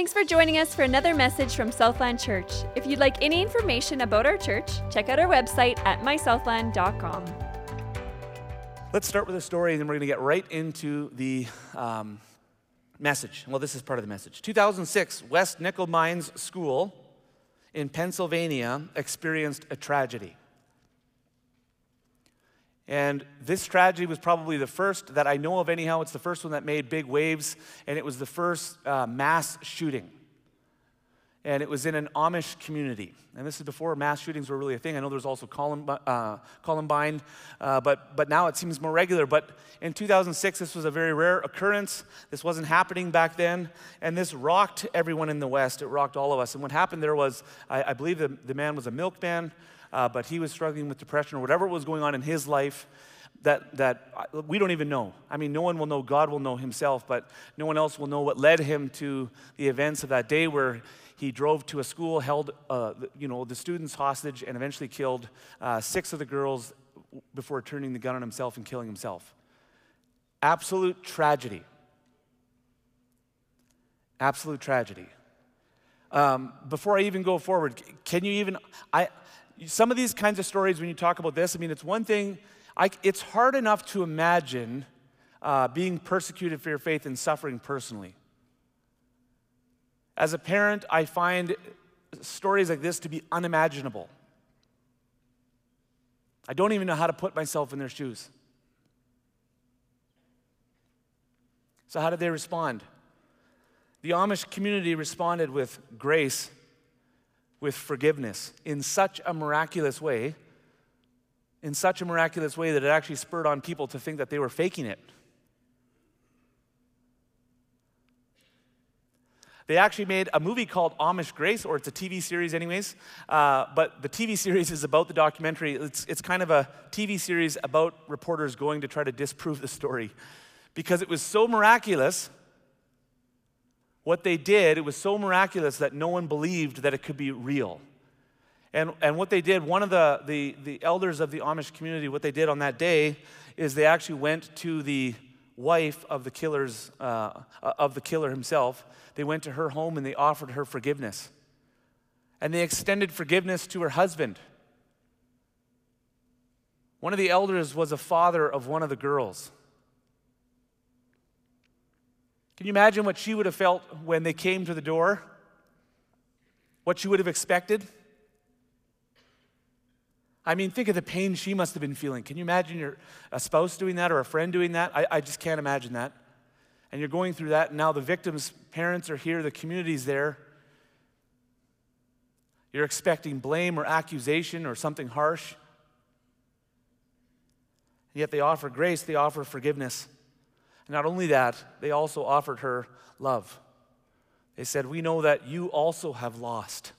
Thanks for joining us for another message from Southland Church. If you'd like any information about our church, check out our website at mysouthland.com. Let's start with a story, and then we're going to get right into the um, message. Well, this is part of the message. 2006, West Nickel Mines School in Pennsylvania experienced a tragedy. And this tragedy was probably the first that I know of, anyhow. It's the first one that made big waves, and it was the first uh, mass shooting. And it was in an Amish community. And this is before mass shootings were really a thing. I know there was also Columbine, uh, Columbine uh, but, but now it seems more regular. But in 2006, this was a very rare occurrence. This wasn't happening back then. And this rocked everyone in the West. It rocked all of us. And what happened there was, I, I believe the, the man was a milkman uh, but he was struggling with depression or whatever was going on in his life that, that we don't even know. I mean, no one will know. God will know himself, but no one else will know what led him to the events of that day where he drove to a school, held uh, you know, the students hostage, and eventually killed uh, six of the girls before turning the gun on himself and killing himself. Absolute tragedy. Absolute tragedy. Um, before I even go forward, can you even? I, some of these kinds of stories, when you talk about this, I mean, it's one thing, I, it's hard enough to imagine uh, being persecuted for your faith and suffering personally. As a parent, I find stories like this to be unimaginable. I don't even know how to put myself in their shoes. So, how did they respond? The Amish community responded with grace with forgiveness in such a miraculous way, in such a miraculous way that it actually spurred on people to think that they were faking it. They actually made a movie called Amish Grace, or it's a TV series, anyways. Uh, but the TV series is about the documentary. It's, it's kind of a TV series about reporters going to try to disprove the story because it was so miraculous what they did, it was so miraculous that no one believed that it could be real. And, and what they did, one of the, the, the elders of the Amish community, what they did on that day is they actually went to the wife of the killer's, uh, of the killer himself. They went to her home and they offered her forgiveness. And they extended forgiveness to her husband. One of the elders was a father of one of the girls. Can you imagine what she would have felt when they came to the door? What she would have expected? I mean, think of the pain she must have been feeling. Can you imagine your a spouse doing that or a friend doing that? I, I just can't imagine that. And you're going through that, and now the victim's parents are here, the community's there. You're expecting blame or accusation or something harsh. And yet they offer grace, they offer forgiveness. Not only that, they also offered her love. They said, We know that you also have lost.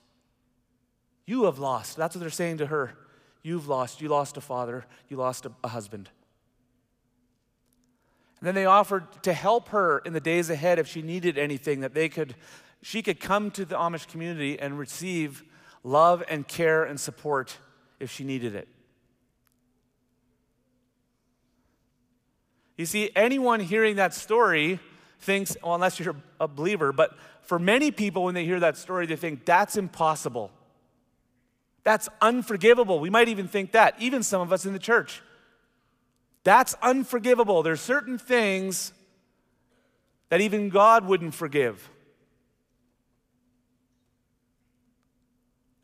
You have lost. That's what they're saying to her. You've lost. You lost a father. You lost a, a husband. And then they offered to help her in the days ahead if she needed anything, that they could, she could come to the Amish community and receive love and care and support if she needed it. You see, anyone hearing that story thinks, well, unless you're a believer, but for many people, when they hear that story, they think that's impossible. That's unforgivable. We might even think that, even some of us in the church. That's unforgivable. There's certain things that even God wouldn't forgive.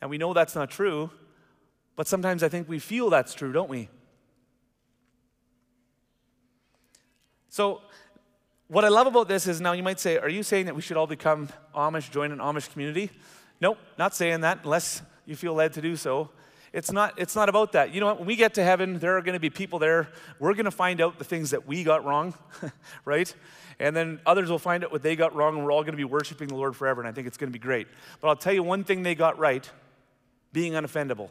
And we know that's not true, but sometimes I think we feel that's true, don't we? So, what I love about this is now you might say, Are you saying that we should all become Amish, join an Amish community? Nope, not saying that unless you feel led to do so. It's not, it's not about that. You know what? When we get to heaven, there are going to be people there. We're going to find out the things that we got wrong, right? And then others will find out what they got wrong, and we're all going to be worshiping the Lord forever, and I think it's going to be great. But I'll tell you one thing they got right being unoffendable.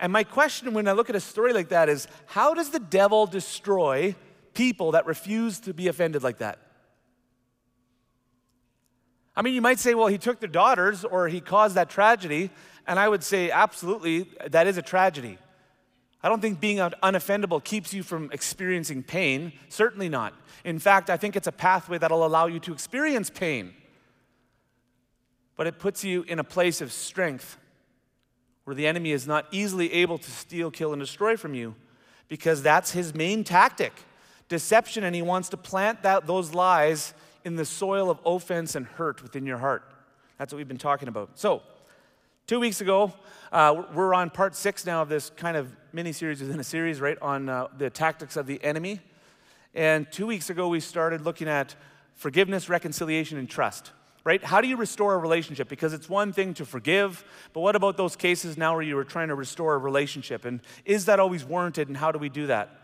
And my question when I look at a story like that is how does the devil destroy people that refuse to be offended like that? I mean, you might say, well, he took their daughters or he caused that tragedy. And I would say, absolutely, that is a tragedy. I don't think being unoffendable keeps you from experiencing pain. Certainly not. In fact, I think it's a pathway that'll allow you to experience pain. but it puts you in a place of strength where the enemy is not easily able to steal, kill, and destroy from you because that's his main tactic deception, and he wants to plant that, those lies in the soil of offense and hurt within your heart. That's what we've been talking about. So, two weeks ago, uh, we're on part six now of this kind of mini series within a series, right, on uh, the tactics of the enemy. And two weeks ago, we started looking at forgiveness, reconciliation, and trust right? How do you restore a relationship? Because it's one thing to forgive, but what about those cases now where you were trying to restore a relationship? And is that always warranted, and how do we do that?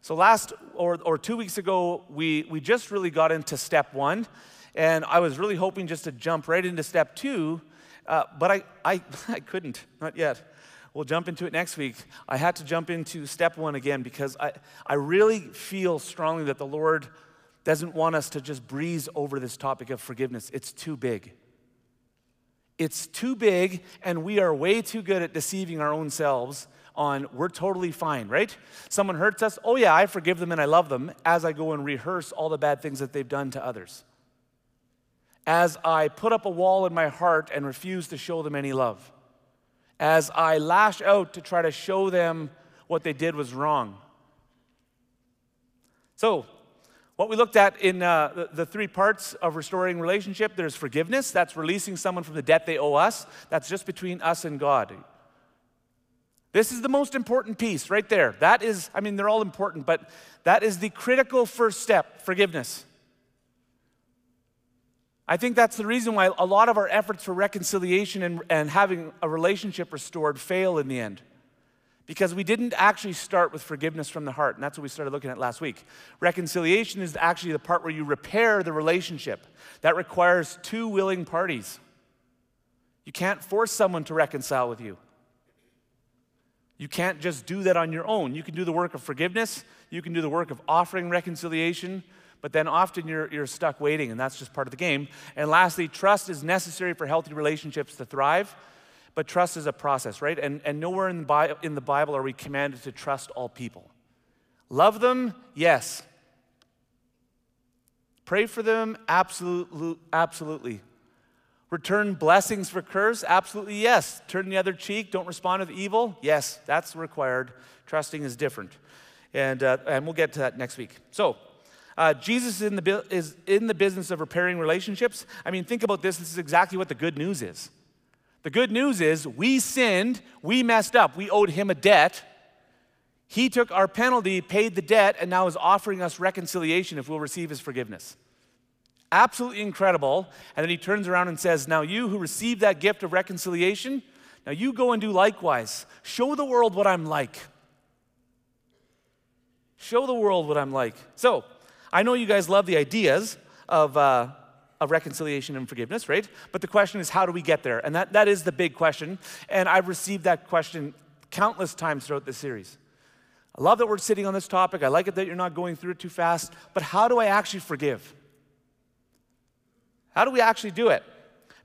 So, last or, or two weeks ago, we, we just really got into step one, and I was really hoping just to jump right into step two, uh, but I, I, I couldn't, not yet. We'll jump into it next week. I had to jump into step one again because I, I really feel strongly that the Lord doesn't want us to just breeze over this topic of forgiveness. It's too big. It's too big, and we are way too good at deceiving our own selves on we're totally fine, right? Someone hurts us, oh yeah, I forgive them and I love them as I go and rehearse all the bad things that they've done to others. As I put up a wall in my heart and refuse to show them any love. As I lash out to try to show them what they did was wrong. So, what we looked at in uh, the, the, three parts of restoring relationship there's forgiveness, that's releasing someone from the debt they owe us, that's just between us and God. This is the most important piece right there. That is, I mean, they're all important, but that is the critical first step forgiveness. I think that's the reason why a lot of our efforts for reconciliation and, and having a relationship restored fail in the end because we didn't actually start with forgiveness from the heart. And that's what we started looking at last week. Reconciliation is actually the part where you repair the relationship. That requires two willing parties. You can't force someone to reconcile with you. You can't just do that on your own. You can do the work of forgiveness, you can do the work of offering reconciliation, but then often you're, you're stuck waiting, and that's just part of the game. And lastly, trust is necessary for healthy relationships to thrive. But trust is a process, right? And, and nowhere in the, Bi- in the Bible are we commanded to trust all people. Love them, yes. Pray for them, absolutely. absolutely. Return blessings for curse, absolutely yes. Turn the other cheek, don't respond with evil, yes, that's required. Trusting is different. And, uh, and we'll get to that next week. So, uh, Jesus is in, the, is in the business of repairing relationships. I mean, think about this. This is exactly what the good news is. The good news is we sinned, we messed up, we owed him a debt. He took our penalty, paid the debt, and now is offering us reconciliation if we'll receive his forgiveness. Absolutely incredible. And then he turns around and says, Now you who received that gift of reconciliation, now you go and do likewise. Show the world what I'm like. Show the world what I'm like. So, I know you guys love the ideas of, uh, of reconciliation and forgiveness, right? But the question is, how do we get there? And that, that is the big question. And I've received that question countless times throughout this series. I love that we're sitting on this topic. I like it that you're not going through it too fast. But how do I actually forgive? How do we actually do it?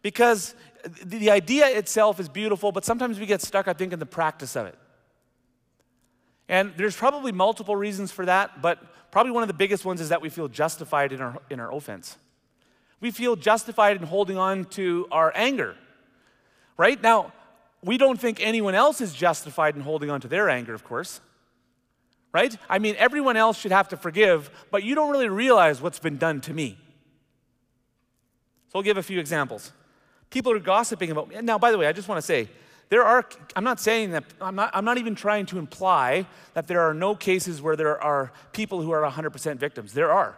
Because the idea itself is beautiful, but sometimes we get stuck, I think, in the practice of it. And there's probably multiple reasons for that, but probably one of the biggest ones is that we feel justified in our, in our offense we feel justified in holding on to our anger. Right? Now, we don't think anyone else is justified in holding on to their anger, of course. Right? I mean, everyone else should have to forgive, but you don't really realize what's been done to me. So I'll give a few examples. People are gossiping about me. Now, by the way, I just want to say, there are, I'm not saying that, I'm not, I'm not even trying to imply that there are no cases where there are people who are 100% victims. There are.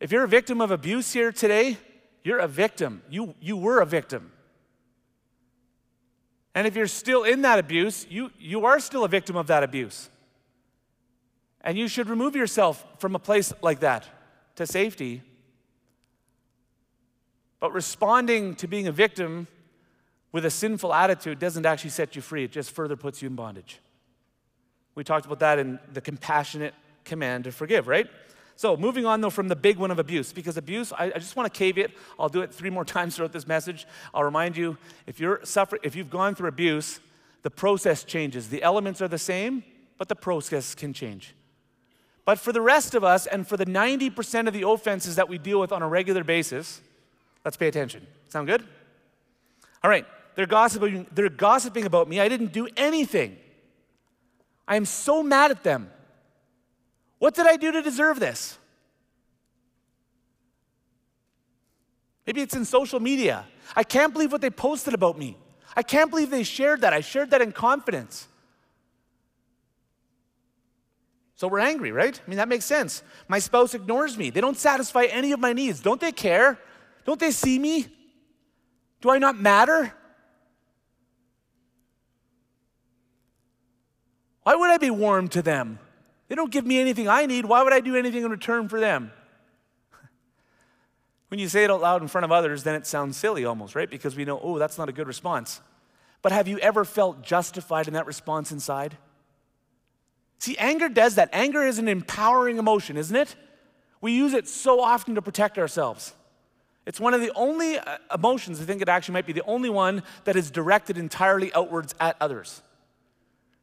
If you're a victim of abuse here today, you're a victim. You, you were a victim. And if you're still in that abuse, you, you are still a victim of that abuse. And you should remove yourself from a place like that to safety. But responding to being a victim with a sinful attitude doesn't actually set you free, it just further puts you in bondage. We talked about that in the compassionate command to forgive, right? So, moving on though from the big one of abuse, because abuse, I, I just want to caveat, I'll do it three more times throughout this message. I'll remind you if you're suffering, if you've gone through abuse, the process changes. The elements are the same, but the process can change. But for the rest of us, and for the 90% of the offenses that we deal with on a regular basis, Let's pay attention. Sound good? All right, they're gossiping, they're gossiping about me. I didn't do anything. I am so mad at them. What did I do to deserve this? Maybe it's in social media. I can't believe what they posted about me. I can't believe they shared that. I shared that in confidence. So we're angry, right? I mean, that makes sense. My spouse ignores me. They don't satisfy any of my needs. Don't they care? Don't they see me? Do I not matter? Why would I be warm to them? They don't give me anything I need. Why would I do anything in return for them? When you say it out loud in front of others, then it sounds silly almost, right? Because we know, oh, that's not a good response. But have you ever felt justified in that response inside? See, anger does that. Anger is an empowering emotion, isn't it? We use it so often to protect ourselves. It's one of the only uh, emotions, I think it actually might be the only one that is directed entirely outwards at others.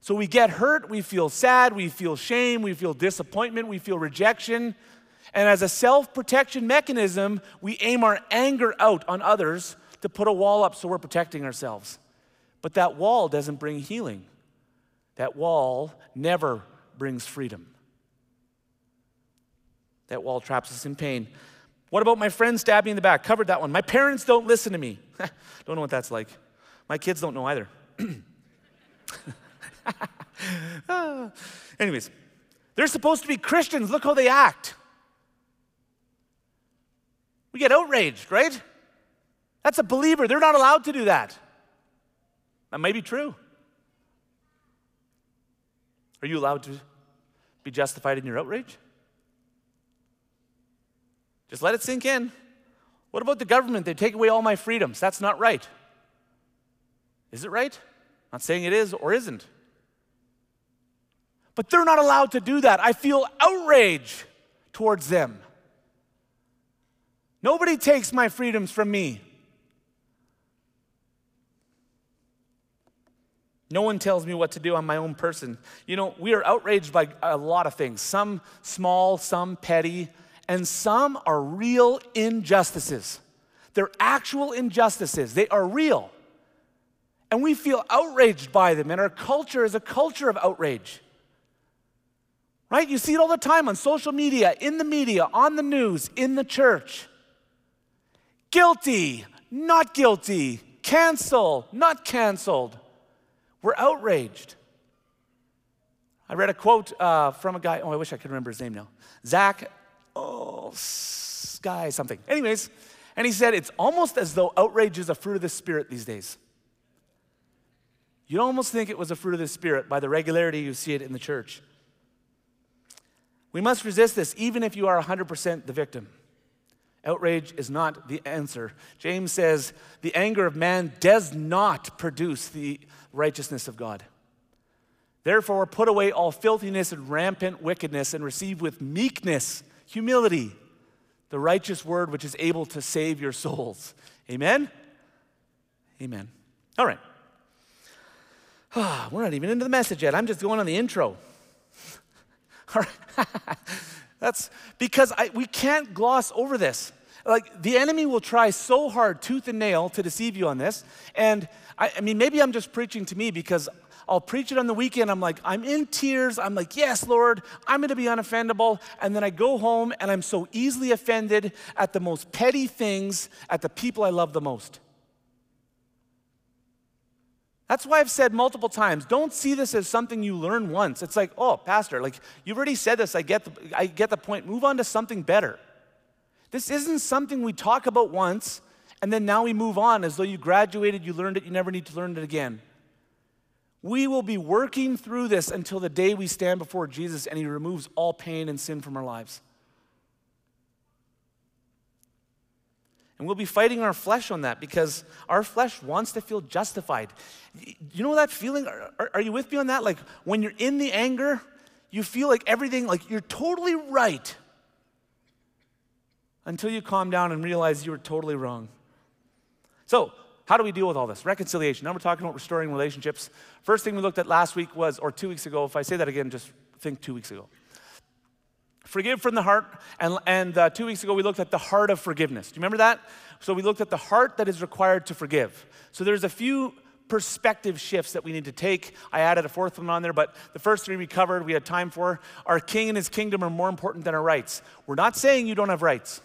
So we get hurt, we feel sad, we feel shame, we feel disappointment, we feel rejection. And as a self protection mechanism, we aim our anger out on others to put a wall up so we're protecting ourselves. But that wall doesn't bring healing, that wall never brings freedom. That wall traps us in pain. What about my friend stabbed me in the back? Covered that one. My parents don't listen to me. don't know what that's like. My kids don't know either. anyways, they're supposed to be Christians. Look how they act. We get outraged, right? That's a believer. They're not allowed to do that. That may be true. Are you allowed to be justified in your outrage? Just let it sink in. What about the government? They take away all my freedoms. That's not right. Is it right? I'm not saying it is or isn't. But they're not allowed to do that. I feel outrage towards them. Nobody takes my freedoms from me. No one tells me what to do. I'm my own person. You know, we are outraged by a lot of things, some small, some petty, and some are real injustices. They're actual injustices, they are real. And we feel outraged by them, and our culture is a culture of outrage. Right? You see it all the time on social media, in the media, on the news, in the church. Guilty, not guilty, cancel, not canceled. We're outraged. I read a quote uh, from a guy, oh, I wish I could remember his name now. Zach, oh, Sky something. Anyways, and he said, it's almost as though outrage is a fruit of the Spirit these days. You'd almost think it was a fruit of the Spirit by the regularity you see it in the church. We must resist this even if you are 100% the victim. Outrage is not the answer. James says, the anger of man does not produce the righteousness of God. Therefore, put away all filthiness and rampant wickedness and receive with meekness, humility, the righteous word which is able to save your souls. Amen? Amen. All right. we're not even into the message yet. I'm just going on the intro. That's because I, we can't gloss over this. Like the enemy will try so hard, tooth and nail, to deceive you on this. And I, I mean, maybe I'm just preaching to me because I'll preach it on the weekend. I'm like, I'm in tears. I'm like, yes, Lord, I'm going to be unoffendable. And then I go home and I'm so easily offended at the most petty things, at the people I love the most. That's why I've said multiple times don't see this as something you learn once. It's like, oh, Pastor, like you've already said this. I get the, I get the point. Move on to something better. This isn't something we talk about once and then now we move on as though you graduated, you learned it, you never need to learn it again. We will be working through this until the day we stand before Jesus and He removes all pain and sin from our lives. And we'll be fighting our flesh on that because our flesh wants to feel justified. You know that feeling? Are, are, are, you with me on that? Like when you're in the anger, you feel like everything, like you're totally right until you calm down and realize you were totally wrong. So, how do we deal with all this? Reconciliation. Now we're talking about restoring relationships. First thing we looked at last week was, or two weeks ago, if I say that again, just think two weeks ago. Forgive from the heart. And, and uh, two weeks ago, we looked at the heart of forgiveness. Do you remember that? So we looked at the heart that is required to forgive. So there's a few perspective shifts that we need to take. I added a fourth one on there, but the first three we covered, we had time for. Our king and his kingdom are more important than our rights. We're not saying you don't have rights.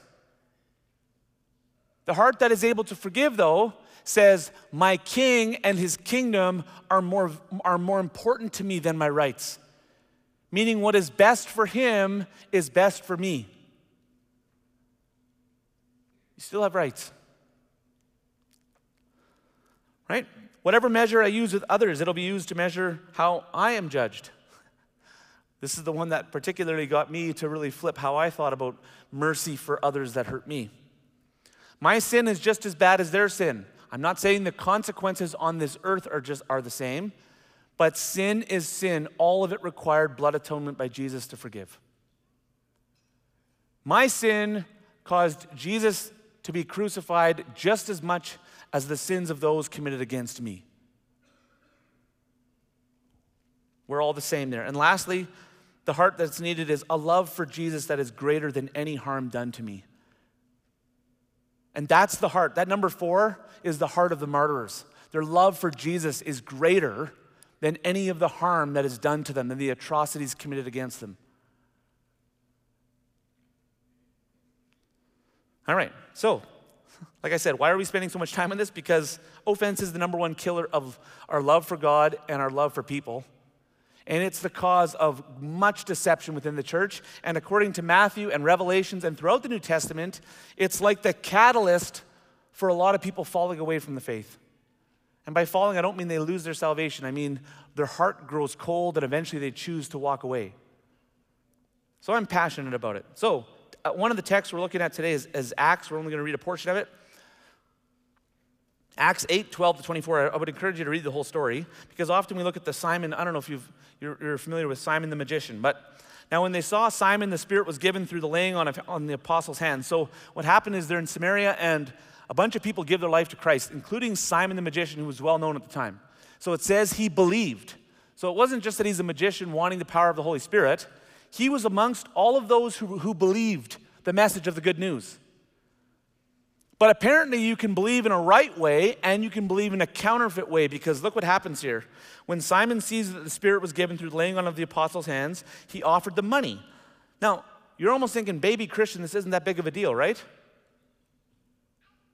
The heart that is able to forgive, though, says, My king and his kingdom are more, are more important to me than my rights. Meaning, what is best for him is best for me. You still have rights. Right? Whatever measure I use with others, it'll be used to measure how I am judged. This is the one that particularly got me to really flip how I thought about mercy for others that hurt me. My sin is just as bad as their sin. I'm not saying the consequences on this earth are just are the same, but sin is sin. All of it required blood atonement by Jesus to forgive. My sin caused Jesus to be crucified just as much as the sins of those committed against me. We're all the same there. And lastly, the heart that's needed is a love for Jesus that is greater than any harm done to me. And that's the heart. That number four is the heart of the martyrs. Their love for Jesus is greater than any of the harm that is done to them, than the atrocities committed against them. All right, so like I said, why are we spending so much time on this? Because offense is the number one killer of our love for God and our love for people. And it's the cause of much deception within the church. And according to Matthew and Revelations and throughout the New Testament, it's like the catalyst for a lot of people falling away from the faith. And by falling, I don't mean they lose their salvation, I mean their heart grows cold and eventually they choose to walk away. So I'm passionate about it. So, uh, one of the texts we're looking at today is, is Acts. We're only going to read a portion of it. Acts 8, 12 to 24, I would encourage you to read the whole story because often we look at the Simon, I don't know if you've, you're, you're familiar with Simon the magician, but now when they saw Simon, the Spirit was given through the laying on, of, on the apostles' hands. So what happened is they're in Samaria and a bunch of people give their life to Christ, including Simon the magician, who was well known at the time. So it says he believed. So it wasn't just that he's a magician wanting the power of the Holy Spirit, he was amongst all of those who, who believed the message of the good news. But apparently, you can believe in a right way and you can believe in a counterfeit way because look what happens here. When Simon sees that the Spirit was given through laying on of the apostles' hands, he offered the money. Now, you're almost thinking, baby Christian, this isn't that big of a deal, right?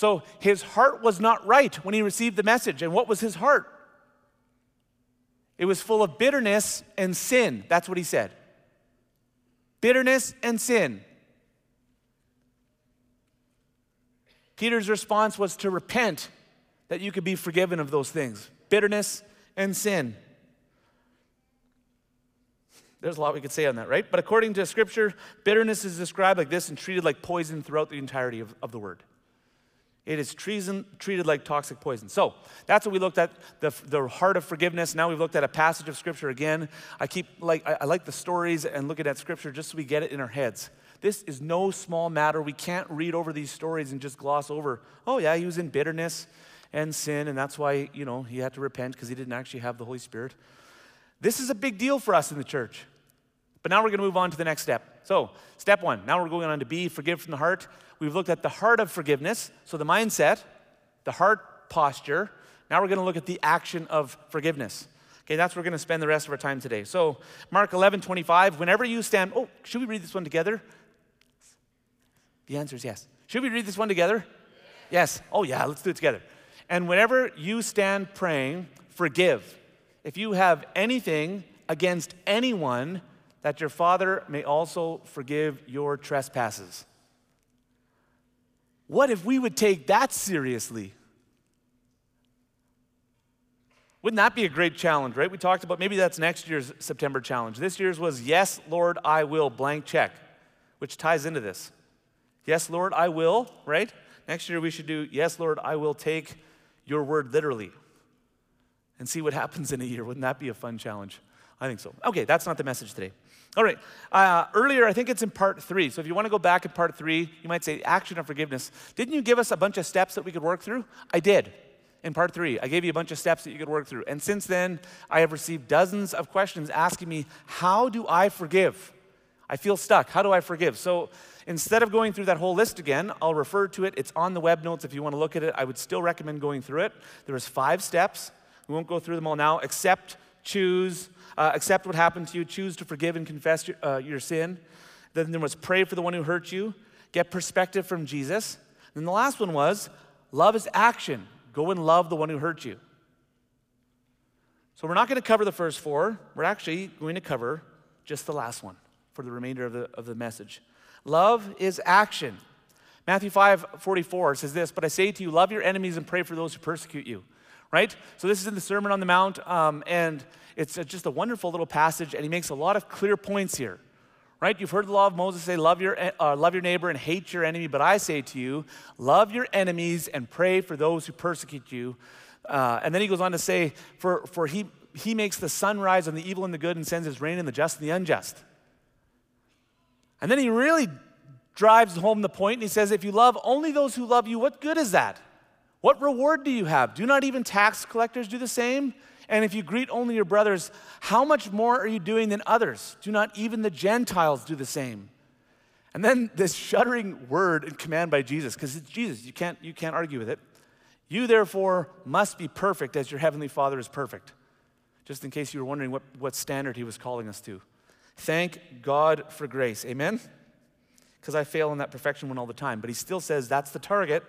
So his heart was not right when he received the message. And what was his heart? It was full of bitterness and sin. That's what he said. Bitterness and sin. Peter's response was to repent that you could be forgiven of those things bitterness and sin. There's a lot we could say on that, right? But according to scripture, bitterness is described like this and treated like poison throughout the entirety of, of the word. It is treason, treated like toxic poison. So that's what we looked at the, the heart of forgiveness. Now we've looked at a passage of scripture again. I keep like I, I like the stories and looking at scripture just so we get it in our heads. This is no small matter. We can't read over these stories and just gloss over, oh, yeah, he was in bitterness and sin, and that's why, you know, he had to repent because he didn't actually have the Holy Spirit. This is a big deal for us in the church. But now we're going to move on to the next step. So, step one, now we're going on to B, forgive from the heart. We've looked at the heart of forgiveness, so the mindset, the heart posture. Now we're going to look at the action of forgiveness. Okay, that's where we're going to spend the rest of our time today. So, Mark 11, 25, whenever you stand, oh, should we read this one together? The answer is yes. Should we read this one together? Yes. Oh, yeah, let's do it together. And whenever you stand praying, forgive. If you have anything against anyone, that your Father may also forgive your trespasses. What if we would take that seriously? Wouldn't that be a great challenge, right? We talked about maybe that's next year's September challenge. This year's was, Yes, Lord, I will, blank check. which ties into this. Yes, Lord, I will, right? Next year we should do, Yes, Lord, I will take your word literally and see what happens in a year. Wouldn't that be a fun challenge? I think so. Okay, that's not the message today. All right. Uh, earlier, I think it's in part three. So if you want to go back in part three, you might say action of forgiveness. Didn't you give us a bunch of steps that we could work through? I did. In part three, I gave you a bunch of steps that you could work through. And since then, I have received dozens of questions asking me, How do I forgive? I feel stuck. How do I forgive? So instead of going through that whole list again, I'll refer to it. It's on the web notes if you want to look at it. I would still recommend going through it. There was five steps. We won't go through them all now. Accept, choose, uh, accept what happened to you, choose to forgive and confess your, uh, your sin. Then there was pray for the one who hurt you, get perspective from Jesus. And the last one was love is action. Go and love the one who hurt you. So we're not going to cover the first four. We're actually going to cover just the last one for the remainder of the, of the message. Love is action. Matthew 5 44 says this, but I say to you, love your enemies and pray for those who persecute you. Right? So this is in the Sermon on the Mount, um, and it's just a wonderful little passage, and he makes a lot of clear points here. Right? You've heard the law of Moses say, love your, uh, love your neighbor and hate your enemy, but I say to you, love your enemies and pray for those who persecute you. Uh, and then he goes on to say, for, for he, he makes the sun rise on the evil and the good and sends his rain on the just and the unjust. And then he really drives home the point and he says, If you love only those who love you, what good is that? What reward do you have? Do not even tax collectors do the same? And if you greet only your brothers, how much more are you doing than others? Do not even the Gentiles do the same? And then this shuddering word and command by Jesus, because it's Jesus, you can't, you can't argue with it. You therefore must be perfect as your heavenly Father is perfect. Just in case you were wondering what, what standard he was calling us to. Thank God for grace. Amen? Because I fail in that perfection one all the time. But he still says that's the target.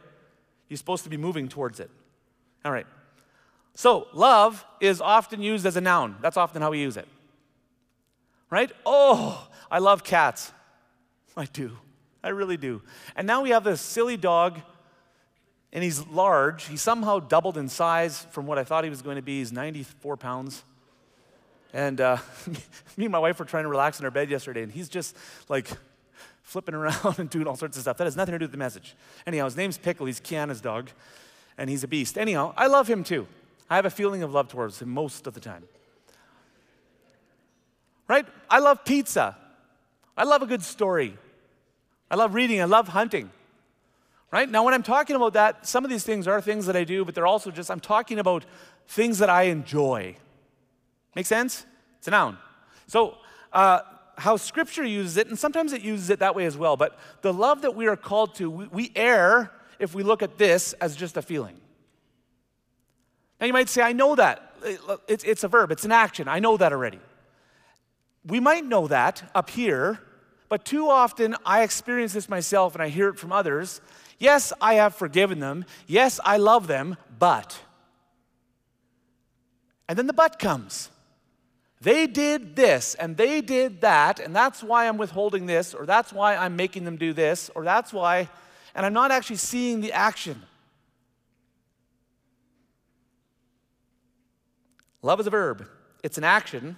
You're supposed to be moving towards it. All right. So, love is often used as a noun. That's often how we use it. Right? Oh, I love cats. I do. I really do. And now we have this silly dog, and he's large. He somehow doubled in size from what I thought he was going to be. He's 94 pounds. And uh, me and my wife were trying to relax in our bed yesterday, and he's just like flipping around and doing all sorts of stuff. That has nothing to do with the message. Anyhow, his name's Pickle. He's Kiana's dog, and he's a beast. Anyhow, I love him too. I have a feeling of love towards him most of the time. Right? I love pizza. I love a good story. I love reading. I love hunting. Right? Now, when I'm talking about that, some of these things are things that I do, but they're also just, I'm talking about things that I enjoy. Make sense? It's a noun. So, uh, how Scripture uses it, and sometimes it uses it that way as well, but the love that we are called to, we, we err if we look at this as just a feeling. Now, you might say, I know that. It's, it's a verb, it's an action. I know that already. We might know that up here, but too often I experience this myself and I hear it from others. Yes, I have forgiven them. Yes, I love them, but. And then the but comes. They did this and they did that, and that's why I'm withholding this, or that's why I'm making them do this, or that's why, and I'm not actually seeing the action. Love is a verb, it's an action,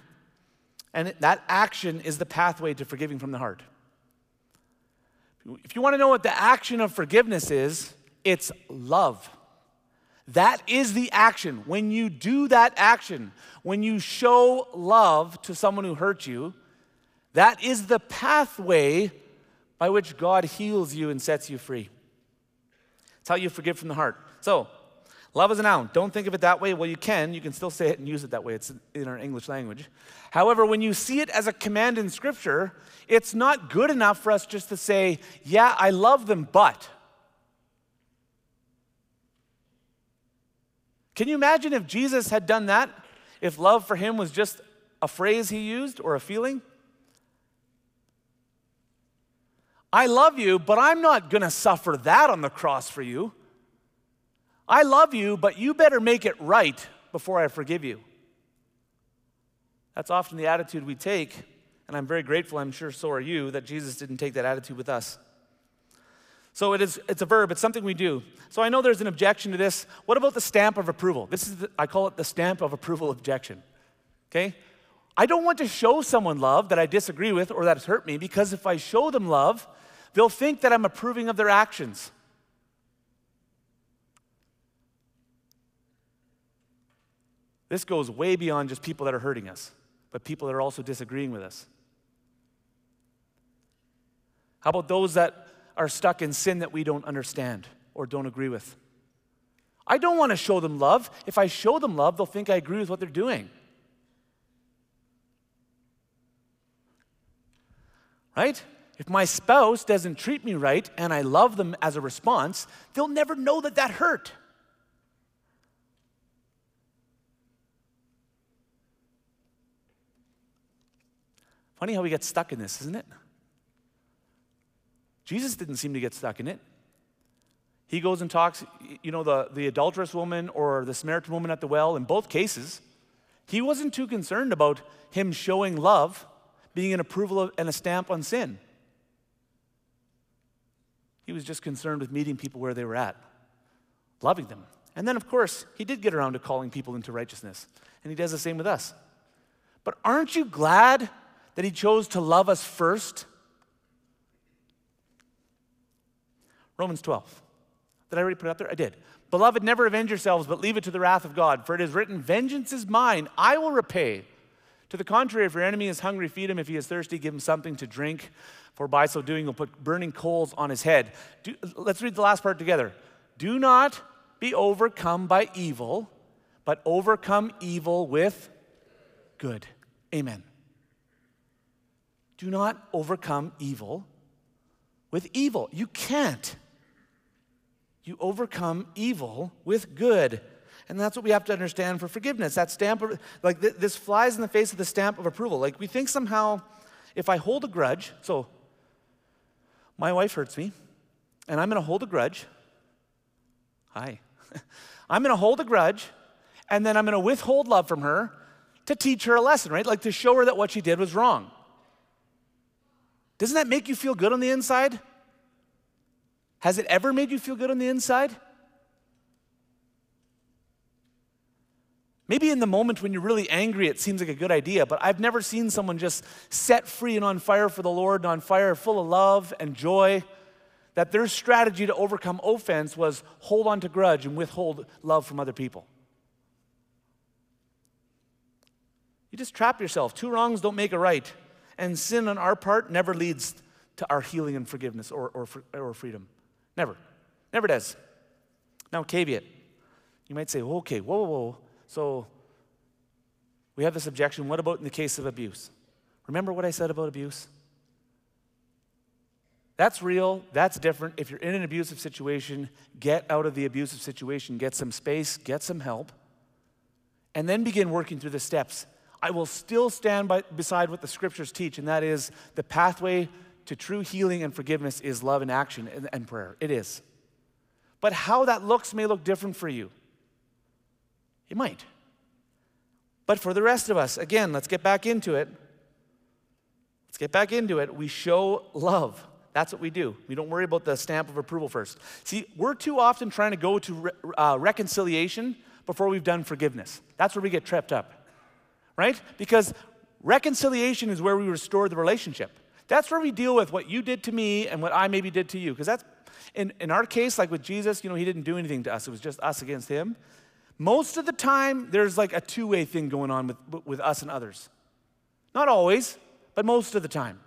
and that action is the pathway to forgiving from the heart. If you want to know what the action of forgiveness is, it's love. That is the action. When you do that action, when you show love to someone who hurt you, that is the pathway by which God heals you and sets you free. It's how you forgive from the heart. So, love is a noun. Don't think of it that way. Well, you can. You can still say it and use it that way. It's in our English language. However, when you see it as a command in Scripture, it's not good enough for us just to say, yeah, I love them, but. Can you imagine if Jesus had done that? If love for him was just a phrase he used or a feeling? I love you, but I'm not going to suffer that on the cross for you. I love you, but you better make it right before I forgive you. That's often the attitude we take, and I'm very grateful, I'm sure so are you, that Jesus didn't take that attitude with us. So it is, it's a verb, it's something we do. So I know there's an objection to this. What about the stamp of approval? This is, the, I call it the stamp of approval objection. Okay? I don't want to show someone love that I disagree with or that has hurt me because if I show them love, they'll think that I'm approving of their actions. This goes way beyond just people that are hurting us, but people that are also disagreeing with us. How about those that are stuck in sin that we don't understand or don't agree with? I don't want to show them love. If I show them love, they'll think I agree with what they're doing. Right? If my spouse doesn't treat me right and I love them as a response, they'll never know that that hurt. Funny how we get stuck in this, isn't it? Jesus didn't seem to get stuck in it. He goes and talks, you know, the, the adulterous woman or the Samaritan woman at the well, in both cases, he wasn't too concerned about him showing love, being an approval of, and a stamp on sin. He was just concerned with meeting people where they were at, loving them. And then, of course, he did get around to calling people into righteousness. And he does the same with us. But aren't you glad that he chose to love us first? Romans 12. Did I already put it up there? I did. Beloved, never avenge yourselves, but leave it to the wrath of God. For it is written, Vengeance is mine, I will repay. To the contrary, if your enemy is hungry, feed him. If he is thirsty, give him something to drink. For by so doing, you'll put burning coals on his head. Do, let's read the last part together. Do not be overcome by evil, but overcome evil with good. Amen. Do not overcome evil with evil. You can't. You overcome evil with good. And that's what we have to understand for forgiveness. That stamp, of, like th- this flies in the face of the stamp of approval. Like we think somehow, if I hold a grudge, so my wife hurts me, and I'm going to hold a grudge. Hi. I'm going to hold a grudge, and then I'm going to withhold love from her to teach her a lesson, right? Like to show her that what she did was wrong. Doesn't that make you feel good on the inside? Has it ever made you feel good on the inside? Maybe in the moment when you're really angry, it seems like a good idea, but I've never seen someone just set free and on fire for the Lord and on fire, full of love and joy, that their strategy to overcome offense was hold on to grudge and withhold love from other people. You just trap yourself. Two wrongs don't make a right. And sin on our part never leads to our healing and forgiveness or, or, or freedom. Never. Never does. Now, caveat. You might say, okay, whoa, whoa, whoa. So we have this objection. What about in the case of abuse? Remember what I said about abuse? That's real. That's different. If you're in an abusive situation, get out of the abusive situation, get some space, get some help, and then begin working through the steps. I will still stand by, beside what the scriptures teach, and that is the pathway to true healing and forgiveness is love and action and, and prayer. It is. But how that looks may look different for you. It might. But for the rest of us, again, let's get back into it. Let's get back into it. We show love. That's what we do. We don't worry about the stamp of approval first. See, we're too often trying to go to re- uh, reconciliation before we've done forgiveness. That's where we get tripped up, right? Because reconciliation is where we restore the relationship. That's where we deal with what you did to me and what I maybe did to you. Because that's, in, in our case, like with Jesus, you know, he didn't do anything to us, it was just us against him. Most of the time, there's like a two way thing going on with, with us and others. Not always, but most of the time.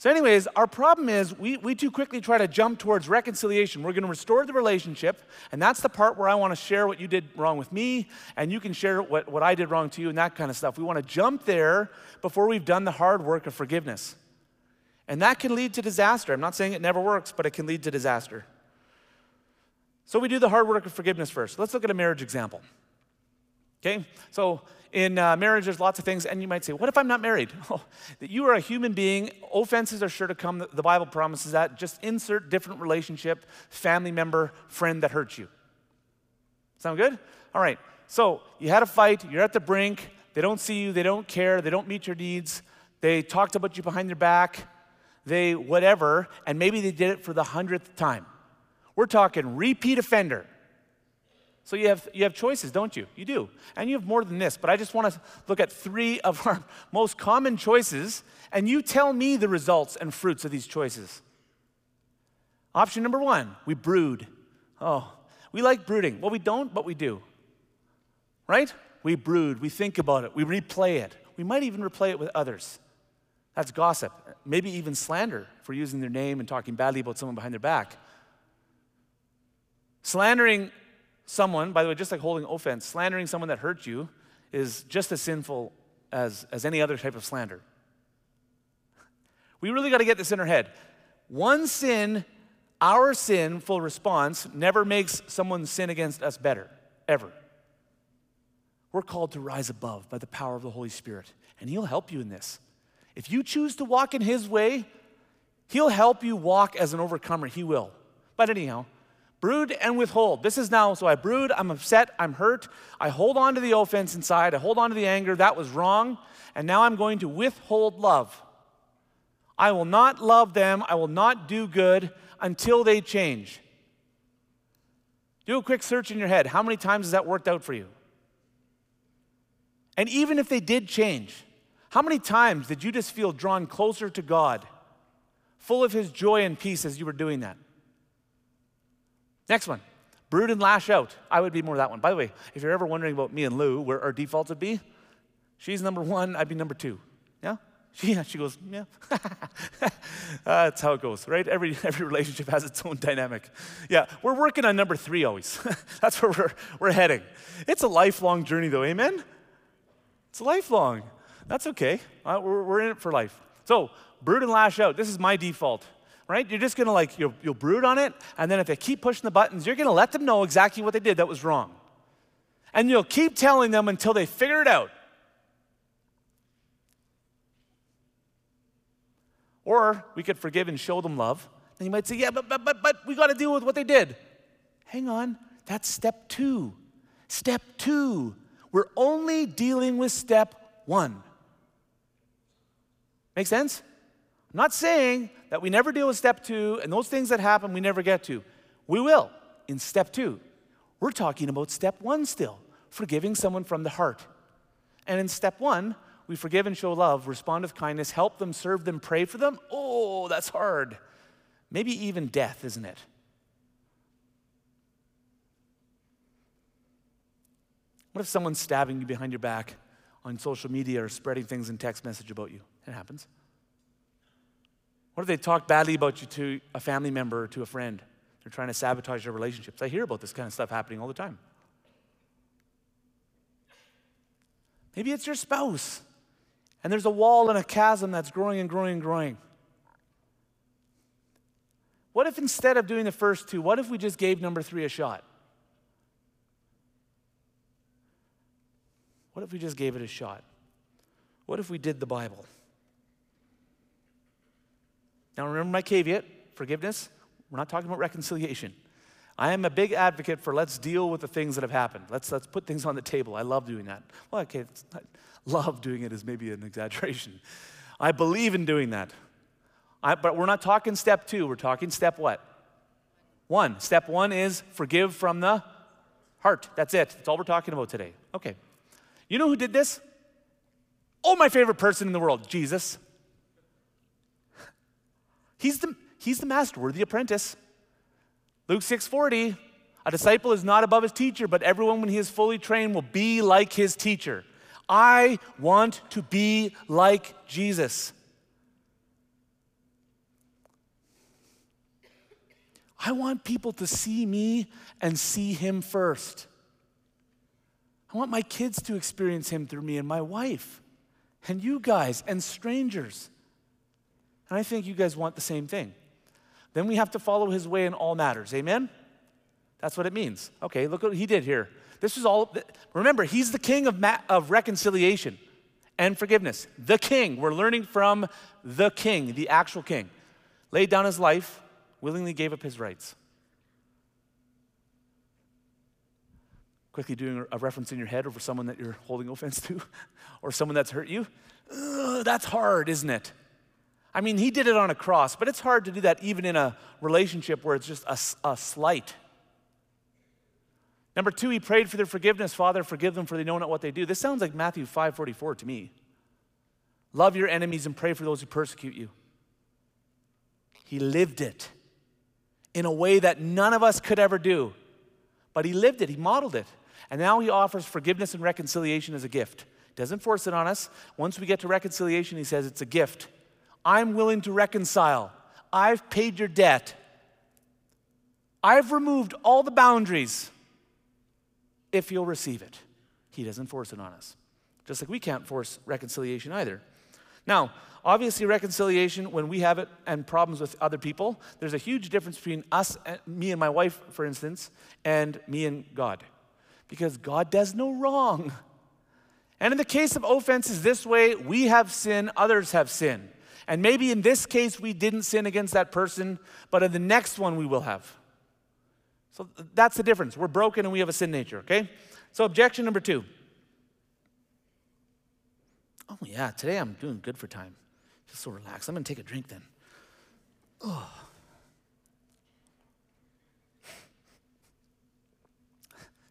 So, anyways, our problem is we, we too quickly try to jump towards reconciliation. We're going to restore the relationship, and that's the part where I want to share what you did wrong with me, and you can share what, what I did wrong to you, and that kind of stuff. We want to jump there before we've done the hard work of forgiveness. And that can lead to disaster. I'm not saying it never works, but it can lead to disaster. So, we do the hard work of forgiveness first. Let's look at a marriage example. Okay? So, in uh, marriage, there's lots of things, and you might say, What if I'm not married? Oh, that you are a human being, offenses are sure to come. The Bible promises that. Just insert different relationship, family member, friend that hurts you. Sound good? All right. So, you had a fight, you're at the brink, they don't see you, they don't care, they don't meet your needs, they talked about you behind your back, they whatever, and maybe they did it for the hundredth time. We're talking repeat offender. So you have, you have choices, don't you? You do. And you have more than this, but I just want to look at three of our most common choices, and you tell me the results and fruits of these choices. Option number one, we brood. Oh, we like brooding. Well, we don't, but we do. Right? We brood, we think about it, we replay it. We might even replay it with others. That's gossip, maybe even slander for using their name and talking badly about someone behind their back. Slandering someone, by the way, just like holding offense, slandering someone that hurt you is just as sinful as, as any other type of slander. We really got to get this in our head. One sin, our sinful response, never makes someone's sin against us better, ever. We're called to rise above by the power of the Holy Spirit, and He'll help you in this. If you choose to walk in His way, He'll help you walk as an overcomer. He will. But anyhow, Brood and withhold. This is now, so I brood, I'm upset, I'm hurt. I hold on to the offense inside, I hold on to the anger, that was wrong, and now I'm going to withhold love. I will not love them, I will not do good until they change. Do a quick search in your head. How many times has that worked out for you? And even if they did change, how many times did you just feel drawn closer to God, full of His joy and peace as you were doing that? Next one, brood and lash out. I would be more that one. By the way, if you're ever wondering about me and Lou, where our defaults would be, she's number one, I'd be number two. Yeah? She, yeah, she goes, yeah. uh, that's how it goes, right? Every, every relationship has its own dynamic. Yeah, we're working on number three always. that's where we're, we're heading. It's a lifelong journey, though, amen? It's lifelong. That's okay. Uh, we're, we're in it for life. So, brood and lash out. This is my default right? You're just gonna like, you'll, you'll brood on it, and then if they keep pushing the buttons, you're gonna let them know exactly what they did that was wrong. And you'll keep telling them until they figure it out. Or we could forgive and show them love. And you might say, yeah, but, but, but, but we got to deal with what they did. Hang on, that's step two. Step two, we're only dealing with step one. Make sense? I'm not saying that we never deal with step two and those things that happen we never get to. We will in step two. We're talking about step one still forgiving someone from the heart. And in step one, we forgive and show love, respond with kindness, help them, serve them, pray for them. Oh, that's hard. Maybe even death, isn't it? What if someone's stabbing you behind your back on social media or spreading things in text message about you? It happens. What if they talk badly about you to a family member or to a friend? They're trying to sabotage your relationships. I hear about this kind of stuff happening all the time. Maybe it's your spouse, and there's a wall and a chasm that's growing and growing and growing. What if instead of doing the first two, what if we just gave number three a shot? What if we just gave it a shot? What if we did the Bible? Now, remember my caveat forgiveness. We're not talking about reconciliation. I am a big advocate for let's deal with the things that have happened. Let's, let's put things on the table. I love doing that. Well, okay, not, love doing it is maybe an exaggeration. I believe in doing that. I, but we're not talking step two, we're talking step what? One. Step one is forgive from the heart. That's it. That's all we're talking about today. Okay. You know who did this? Oh, my favorite person in the world, Jesus. He's the, he's the master, we're the apprentice. Luke 6:40, a disciple is not above his teacher, but everyone when he is fully trained will be like his teacher. I want to be like Jesus. I want people to see me and see him first. I want my kids to experience him through me and my wife and you guys and strangers. And I think you guys want the same thing. Then we have to follow his way in all matters. Amen? That's what it means. Okay, look what he did here. This is all, remember, he's the king of, ma- of reconciliation and forgiveness. The king. We're learning from the king, the actual king. Laid down his life, willingly gave up his rights. Quickly doing a reference in your head over someone that you're holding offense to or someone that's hurt you. Ugh, that's hard, isn't it? I mean, he did it on a cross, but it's hard to do that even in a relationship where it's just a, a slight. Number two, he prayed for their forgiveness. Father, forgive them for they know not what they do. This sounds like Matthew 5:44 to me. Love your enemies and pray for those who persecute you. He lived it in a way that none of us could ever do. But he lived it, he modeled it. And now he offers forgiveness and reconciliation as a gift. Doesn't force it on us. Once we get to reconciliation, he says it's a gift. I'm willing to reconcile. I've paid your debt. I've removed all the boundaries if you'll receive it. He doesn't force it on us. Just like we can't force reconciliation either. Now, obviously, reconciliation, when we have it and problems with other people, there's a huge difference between us, uh, me and my wife, for instance, and me and God. Because God does no wrong. And in the case of offenses this way, we have sin, others have sin. And maybe in this case, we didn't sin against that person, but in the next one, we will have. So that's the difference. We're broken and we have a sin nature, okay? So, objection number two. Oh, yeah, today I'm doing good for time. Just so relaxed. I'm going to take a drink then. Oh.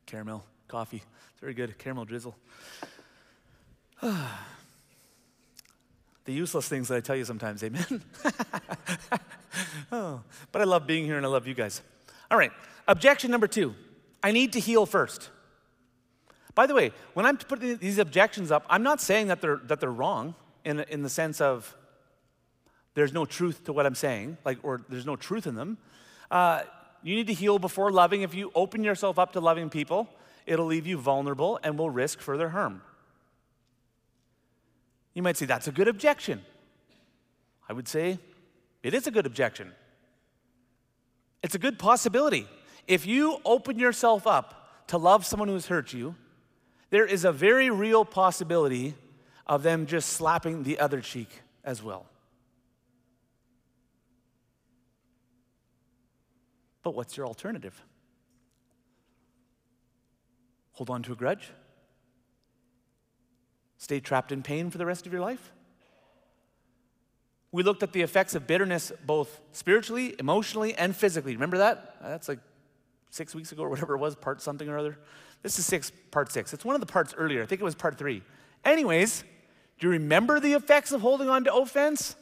Caramel, coffee. It's very good. Caramel drizzle. the useless things that I tell you sometimes, amen? oh, but I love being here and I love you guys. All right, objection number two I need to heal first. By the way, when I'm putting these objections up, I'm not saying that they're, that they're wrong in, in the sense of there's no truth to what I'm saying, like, or there's no truth in them. Uh, you need to heal before loving. If you open yourself up to loving people, it'll leave you vulnerable and will risk further harm. You might say, that's a good objection. I would say, it is a good objection. It's a good possibility. If you open yourself up to love someone who's hurt you, there is a very real possibility of them just slapping the other cheek as well. But what's your alternative? Hold on to a grudge? Stay trapped in pain for the rest of your life? We looked at the effects of bitterness both spiritually, emotionally, and physically. Remember that? That's like six weeks ago or whatever it was, part something or other. This is six, part six. It's one of the parts earlier. I think it was part three. Anyways, do you remember the effects of holding on to offense?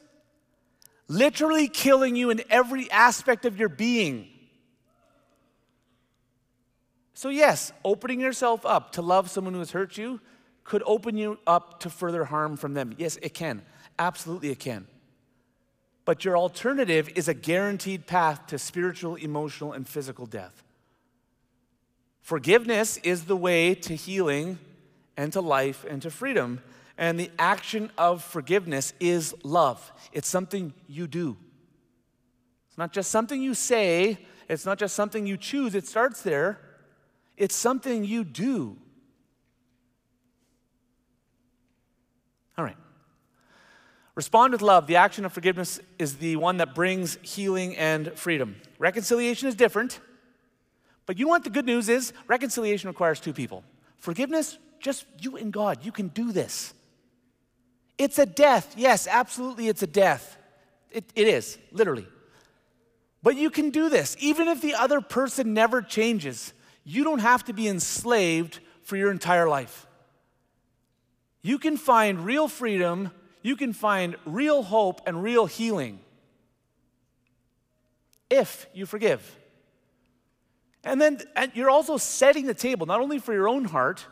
Literally killing you in every aspect of your being. So, yes, opening yourself up to love someone who has hurt you could open you up to further harm from them. Yes, it can. Absolutely, it can. But your alternative is a guaranteed path to spiritual, emotional, and physical death. Forgiveness is the way to healing and to life and to freedom. And the action of forgiveness is love. It's something you do. It's not just something you say, it's not just something you choose, it starts there. It's something you do. All right. Respond with love. The action of forgiveness is the one that brings healing and freedom. Reconciliation is different. But you know what the good news is? Reconciliation requires two people. Forgiveness, just you and God. You can do this. It's a death. Yes, absolutely, it's a death. It, it is, literally. But you can do this. Even if the other person never changes, you don't have to be enslaved for your entire life. You can find real freedom, you can find real hope and real healing if you forgive. And then and you're also setting the table, not only for your own heart,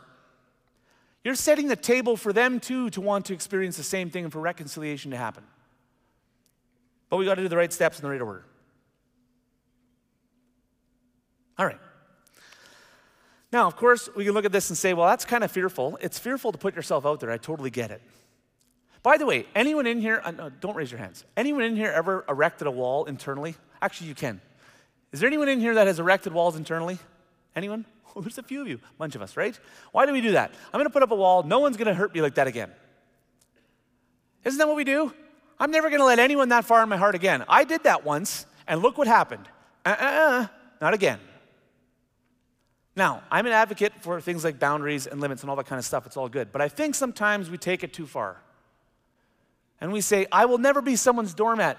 you're setting the table for them too to want to experience the same thing and for reconciliation to happen. But we got to do the right steps in the right order. All right. Now, of course, we can look at this and say, well, that's kind of fearful. It's fearful to put yourself out there. I totally get it. By the way, anyone in here, uh, no, don't raise your hands. Anyone in here ever erected a wall internally? Actually, you can. Is there anyone in here that has erected walls internally? Anyone? There's a few of you, a bunch of us, right? Why do we do that? I'm going to put up a wall. No one's going to hurt me like that again. Isn't that what we do? I'm never going to let anyone that far in my heart again. I did that once, and look what happened. Uh uh uh, not again. Now, I'm an advocate for things like boundaries and limits and all that kind of stuff. It's all good. But I think sometimes we take it too far. And we say, I will never be someone's doormat.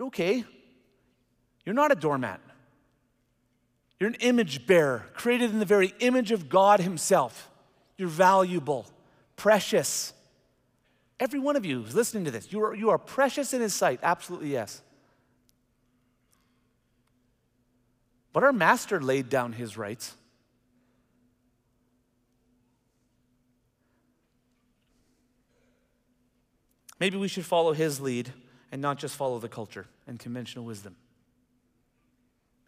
Okay. You're not a doormat. You're an image bearer, created in the very image of God Himself. You're valuable, precious. Every one of you who's listening to this, you are, you are precious in His sight. Absolutely, yes. But our Master laid down His rights. Maybe we should follow His lead and not just follow the culture and conventional wisdom.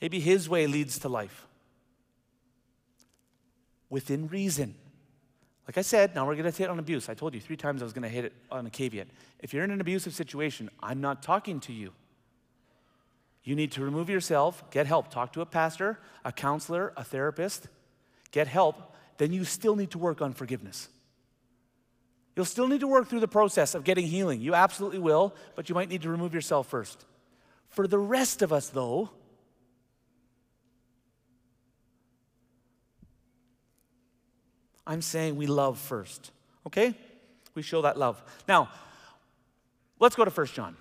Maybe His way leads to life within reason. Like I said, now we're going to hit on abuse. I told you three times I was going to hit it on a caveat. If you're in an abusive situation, I'm not talking to you. You need to remove yourself, get help. Talk to a pastor, a counselor, a therapist, get help. Then you still need to work on forgiveness. You'll still need to work through the process of getting healing. You absolutely will, but you might need to remove yourself first. For the rest of us, though, I'm saying we love first. Okay? We show that love. Now, let's go to 1 John.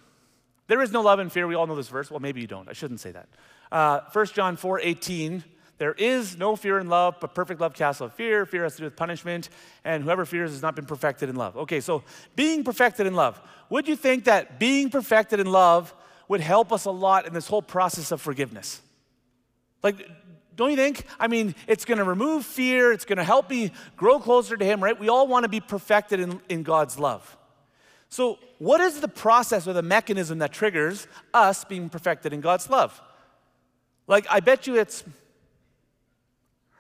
There is no love and fear. We all know this verse. Well, maybe you don't. I shouldn't say that. Uh, 1 John 4 18. There is no fear in love, but perfect love casts out fear. Fear has to do with punishment, and whoever fears has not been perfected in love. Okay, so being perfected in love. Would you think that being perfected in love would help us a lot in this whole process of forgiveness? Like, don't you think? I mean, it's going to remove fear, it's going to help me grow closer to Him, right? We all want to be perfected in, in God's love. So, what is the process or the mechanism that triggers us being perfected in God's love? Like, I bet you it's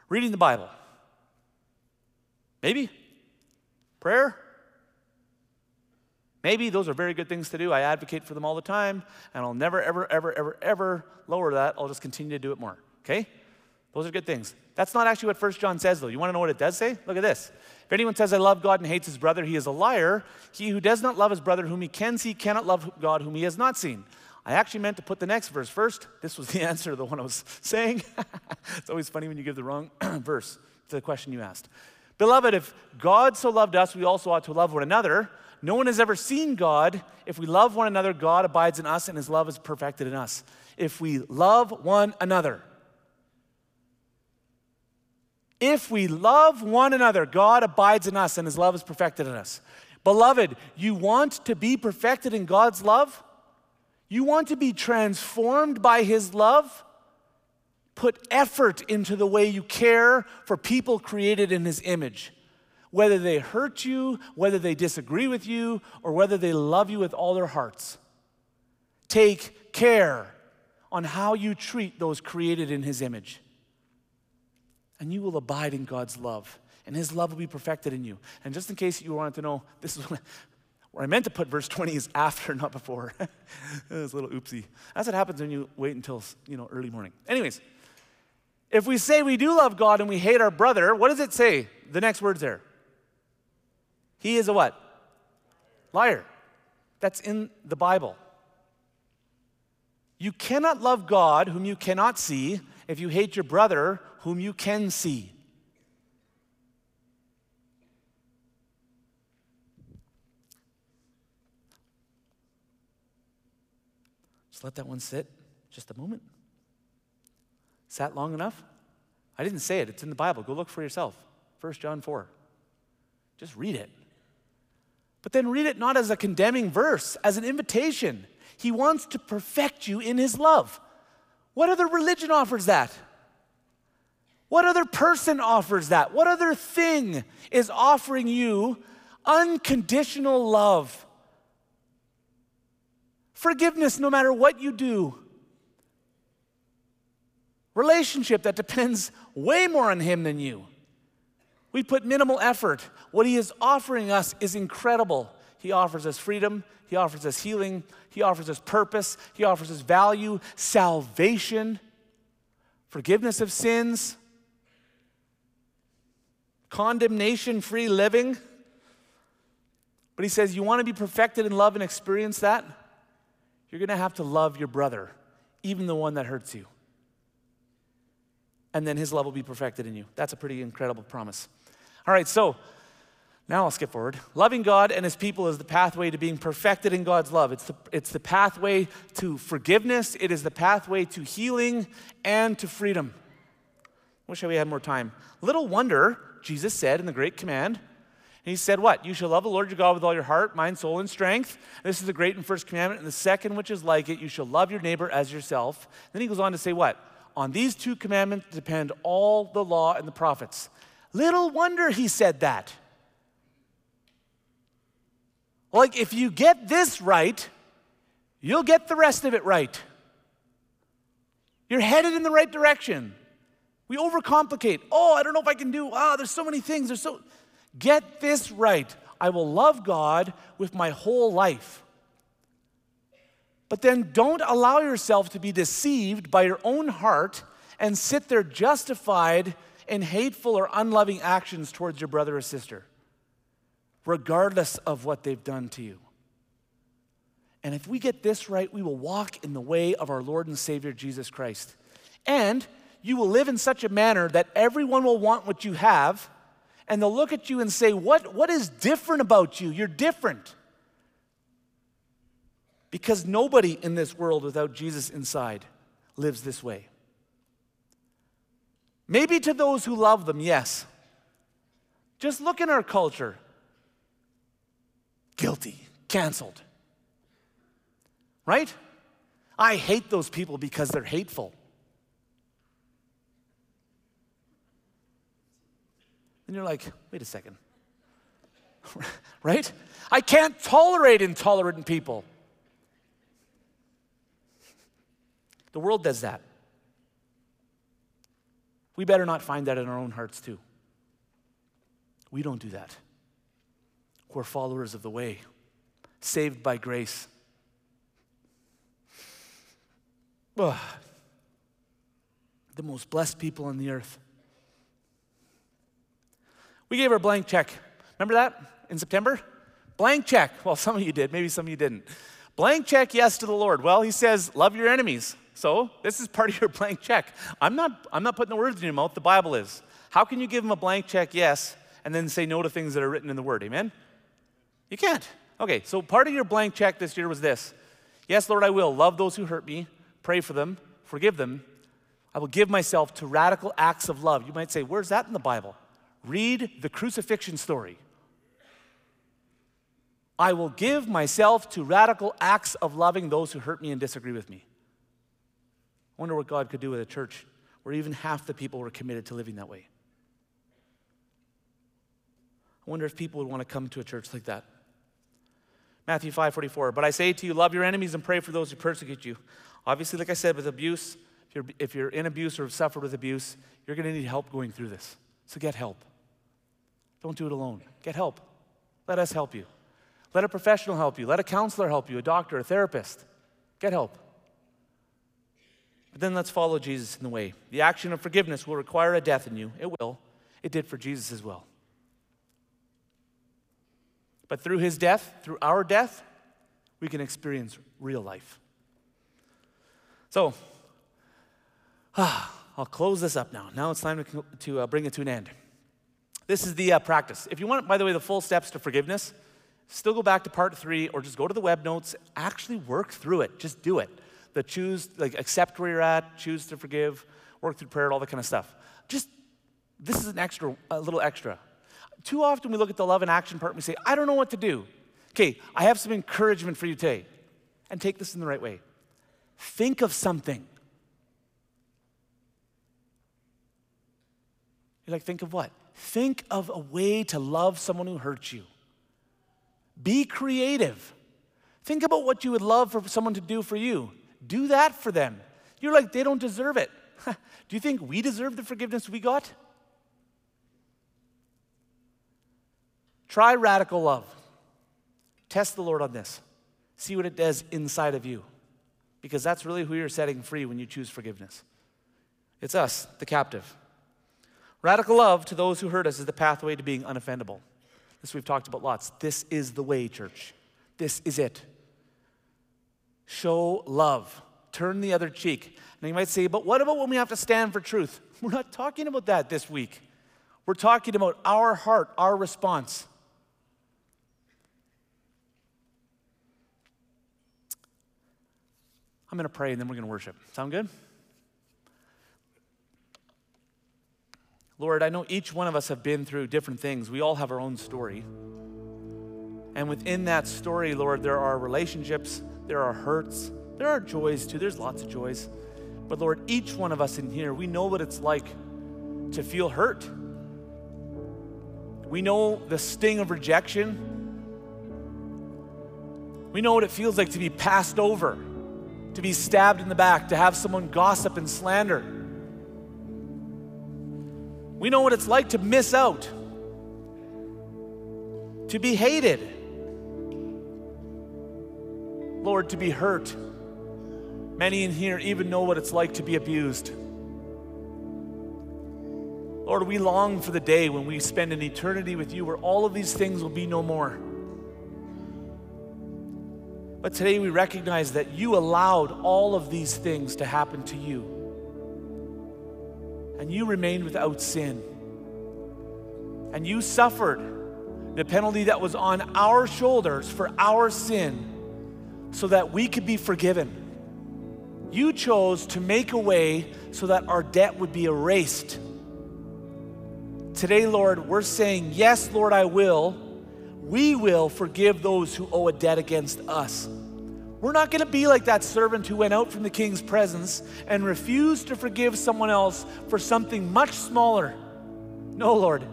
reading the Bible. Maybe. Prayer. Maybe those are very good things to do. I advocate for them all the time, and I'll never, ever, ever, ever, ever lower that. I'll just continue to do it more. Okay? Those are good things. That's not actually what 1 John says, though. You want to know what it does say? Look at this. If anyone says, I love God and hates his brother, he is a liar. He who does not love his brother whom he can see cannot love God whom he has not seen. I actually meant to put the next verse first. This was the answer to the one I was saying. it's always funny when you give the wrong verse to the question you asked. Beloved, if God so loved us, we also ought to love one another. No one has ever seen God. If we love one another, God abides in us and his love is perfected in us. If we love one another, if we love one another, God abides in us and his love is perfected in us. Beloved, you want to be perfected in God's love? You want to be transformed by his love? Put effort into the way you care for people created in his image. Whether they hurt you, whether they disagree with you, or whether they love you with all their hearts. Take care on how you treat those created in his image and you will abide in God's love, and His love will be perfected in you. And just in case you wanted to know, this is where I meant to put verse 20 is after, not before. it was a little oopsie. That's what happens when you wait until you know early morning. Anyways, if we say we do love God and we hate our brother, what does it say? The next words there. He is a what? Liar. That's in the Bible. You cannot love God whom you cannot see if you hate your brother whom you can see. Let that one sit just a moment. Sat long enough? I didn't say it, it's in the Bible. Go look for yourself. 1 John 4. Just read it. But then read it not as a condemning verse, as an invitation. He wants to perfect you in His love. What other religion offers that? What other person offers that? What other thing is offering you unconditional love? Forgiveness no matter what you do. Relationship that depends way more on Him than you. We put minimal effort. What He is offering us is incredible. He offers us freedom, He offers us healing, He offers us purpose, He offers us value, salvation, forgiveness of sins condemnation free living. But he says, You want to be perfected in love and experience that? You're going to have to love your brother, even the one that hurts you. And then his love will be perfected in you. That's a pretty incredible promise. All right, so now I'll skip forward. Loving God and his people is the pathway to being perfected in God's love. It's the, it's the pathway to forgiveness, it is the pathway to healing and to freedom. Wish we had more time. Little wonder, Jesus said in the Great Command. And he said, What? You shall love the Lord your God with all your heart, mind, soul, and strength. This is the great and first commandment. And the second, which is like it, you shall love your neighbor as yourself. Then he goes on to say, What? On these two commandments depend all the law and the prophets. Little wonder he said that. Like, if you get this right, you'll get the rest of it right. You're headed in the right direction. We overcomplicate. Oh, I don't know if I can do. Ah, oh, there's so many things. There's so. Get this right. I will love God with my whole life. But then don't allow yourself to be deceived by your own heart and sit there justified in hateful or unloving actions towards your brother or sister, regardless of what they've done to you. And if we get this right, we will walk in the way of our Lord and Savior Jesus Christ. And you will live in such a manner that everyone will want what you have, and they'll look at you and say, What, what is different about you? You're different. Because nobody in this world without Jesus inside lives this way. Maybe to those who love them, yes. Just look in our culture guilty, canceled. Right? I hate those people because they're hateful. And you're like, wait a second. right? I can't tolerate intolerant people. The world does that. We better not find that in our own hearts, too. We don't do that. We're followers of the way, saved by grace. Ugh. The most blessed people on the earth. We gave her a blank check. Remember that in September? Blank check. Well, some of you did, maybe some of you didn't. Blank check, yes to the Lord. Well, he says, love your enemies. So this is part of your blank check. I'm not, I'm not putting the words in your mouth, the Bible is. How can you give him a blank check, yes, and then say no to things that are written in the Word? Amen? You can't. Okay, so part of your blank check this year was this Yes, Lord, I will love those who hurt me, pray for them, forgive them. I will give myself to radical acts of love. You might say, Where's that in the Bible? Read the crucifixion story. I will give myself to radical acts of loving those who hurt me and disagree with me. I wonder what God could do with a church where even half the people were committed to living that way. I wonder if people would want to come to a church like that. Matthew 5:44. But I say to you, love your enemies and pray for those who persecute you. Obviously, like I said, with abuse, if you're, if you're in abuse or have suffered with abuse, you're going to need help going through this. So get help. Don't do it alone. Get help. Let us help you. Let a professional help you. Let a counselor help you, a doctor, a therapist. Get help. But then let's follow Jesus in the way. The action of forgiveness will require a death in you. It will. It did for Jesus as well. But through his death, through our death, we can experience real life. So, ah, I'll close this up now. Now it's time to, to uh, bring it to an end. This is the uh, practice. If you want, by the way, the full steps to forgiveness, still go back to part three or just go to the web notes, actually work through it. Just do it. The choose, like accept where you're at, choose to forgive, work through prayer, all that kind of stuff. Just, this is an extra, a little extra. Too often we look at the love and action part and we say, I don't know what to do. Okay, I have some encouragement for you today. And take this in the right way. Think of something. You're like, think of what? Think of a way to love someone who hurts you. Be creative. Think about what you would love for someone to do for you. Do that for them. You're like, they don't deserve it. do you think we deserve the forgiveness we got? Try radical love. Test the Lord on this. See what it does inside of you. Because that's really who you're setting free when you choose forgiveness. It's us, the captive. Radical love to those who hurt us is the pathway to being unoffendable. This we've talked about lots. This is the way, church. This is it. Show love. Turn the other cheek. Now you might say, but what about when we have to stand for truth? We're not talking about that this week. We're talking about our heart, our response. I'm going to pray and then we're going to worship. Sound good? Lord, I know each one of us have been through different things. We all have our own story. And within that story, Lord, there are relationships, there are hurts, there are joys too. There's lots of joys. But Lord, each one of us in here, we know what it's like to feel hurt. We know the sting of rejection. We know what it feels like to be passed over, to be stabbed in the back, to have someone gossip and slander. We know what it's like to miss out, to be hated. Lord, to be hurt. Many in here even know what it's like to be abused. Lord, we long for the day when we spend an eternity with you where all of these things will be no more. But today we recognize that you allowed all of these things to happen to you and you remained without sin. And you suffered the penalty that was on our shoulders for our sin so that we could be forgiven. You chose to make a way so that our debt would be erased. Today, Lord, we're saying, Yes, Lord, I will. We will forgive those who owe a debt against us. We're not going to be like that servant who went out from the king's presence and refused to forgive someone else for something much smaller. No, Lord.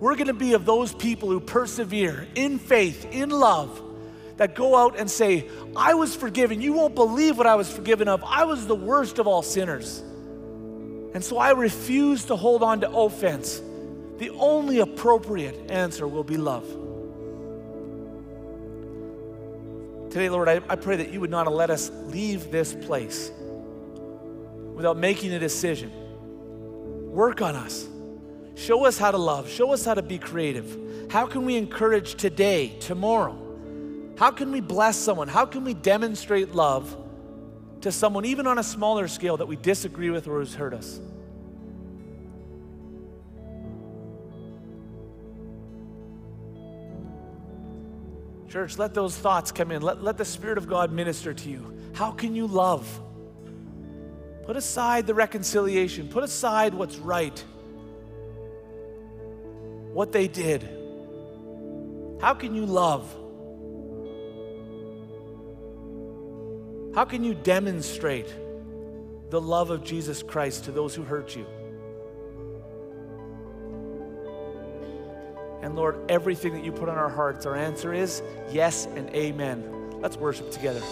We're going to be of those people who persevere in faith, in love, that go out and say, I was forgiven. You won't believe what I was forgiven of. I was the worst of all sinners. And so I refuse to hold on to offense. The only appropriate answer will be love. Today, Lord, I, I pray that you would not let us leave this place without making a decision. Work on us. Show us how to love. Show us how to be creative. How can we encourage today, tomorrow? How can we bless someone? How can we demonstrate love to someone, even on a smaller scale, that we disagree with or who's hurt us? Church, let those thoughts come in. Let, let the Spirit of God minister to you. How can you love? Put aside the reconciliation, put aside what's right, what they did. How can you love? How can you demonstrate the love of Jesus Christ to those who hurt you? And Lord, everything that you put on our hearts, our answer is yes and amen. Let's worship together.